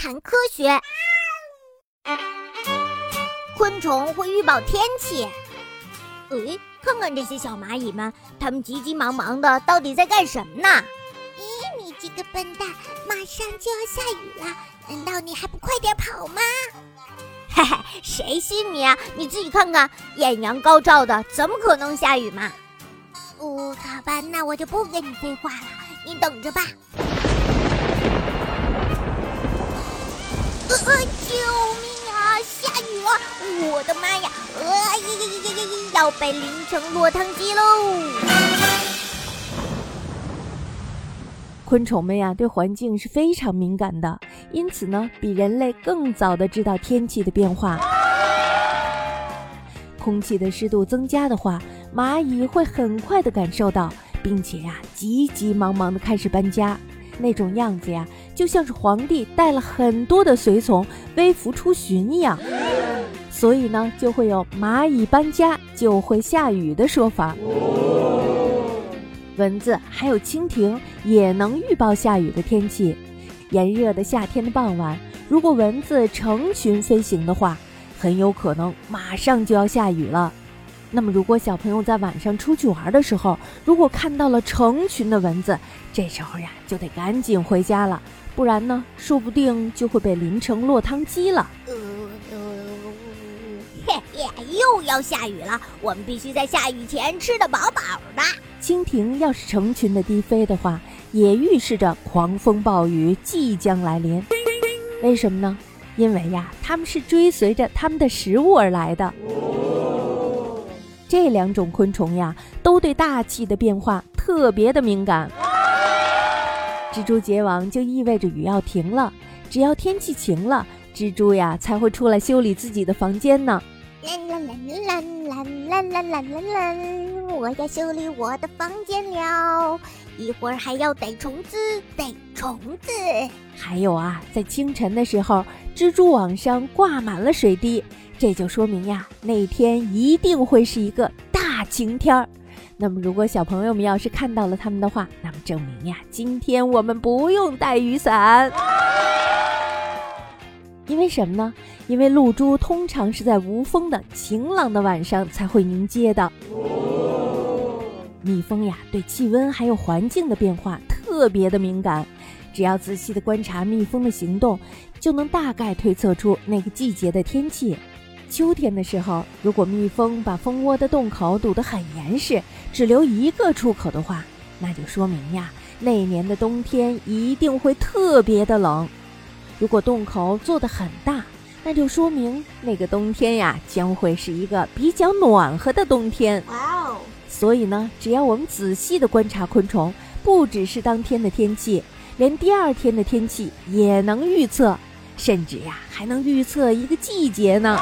谈科学。昆虫会预报天气。诶，看看这些小蚂蚁们，它们急急忙忙的，到底在干什么呢？咦，你这个笨蛋，马上就要下雨了，难道你还不快点跑吗？嘿嘿，谁信你啊？你自己看看，艳阳高照的，怎么可能下雨嘛？哦，好吧，那我就不跟你废话了，你等着吧。呃，救命啊！下雨了！我的妈呀！呃呀呀呀呀呀！要被淋成落汤鸡喽！昆虫们呀，对环境是非常敏感的，因此呢，比人类更早的知道天气的变化。空气的湿度增加的话，蚂蚁会很快的感受到，并且呀，急急忙忙的开始搬家。那种样子呀，就像是皇帝带了很多的随从微服出巡一样。所以呢，就会有蚂蚁搬家就会下雨的说法。蚊子还有蜻蜓也能预报下雨的天气。炎热的夏天的傍晚，如果蚊子成群飞行的话，很有可能马上就要下雨了。那么，如果小朋友在晚上出去玩的时候，如果看到了成群的蚊子，这时候呀就得赶紧回家了，不然呢，说不定就会被淋成落汤鸡了。呃嘿嘿，又要下雨了，我们必须在下雨前吃得饱饱的。蜻蜓要是成群的低飞的话，也预示着狂风暴雨即将来临。为什么呢？因为呀，它们是追随着它们的食物而来的。这两种昆虫呀，都对大气的变化特别的敏感。蜘蛛结网就意味着雨要停了，只要天气晴了，蜘蛛呀才会出来修理自己的房间呢。啦啦啦啦啦啦啦啦啦啦！我要修理我的房间了，一会儿还要逮虫子，逮虫子。还有啊，在清晨的时候，蜘蛛网上挂满了水滴。这就说明呀，那天一定会是一个大晴天儿。那么，如果小朋友们要是看到了他们的话，那么证明呀，今天我们不用带雨伞。因为什么呢？因为露珠通常是在无风的晴朗的晚上才会凝结的。蜜蜂呀，对气温还有环境的变化特别的敏感，只要仔细的观察蜜蜂的行动，就能大概推测出那个季节的天气。秋天的时候，如果蜜蜂把蜂窝的洞口堵得很严实，只留一个出口的话，那就说明呀，那年的冬天一定会特别的冷。如果洞口做得很大，那就说明那个冬天呀，将会是一个比较暖和的冬天。哇哦！所以呢，只要我们仔细的观察昆虫，不只是当天的天气，连第二天的天气也能预测。甚至呀，还能预测一个季节呢。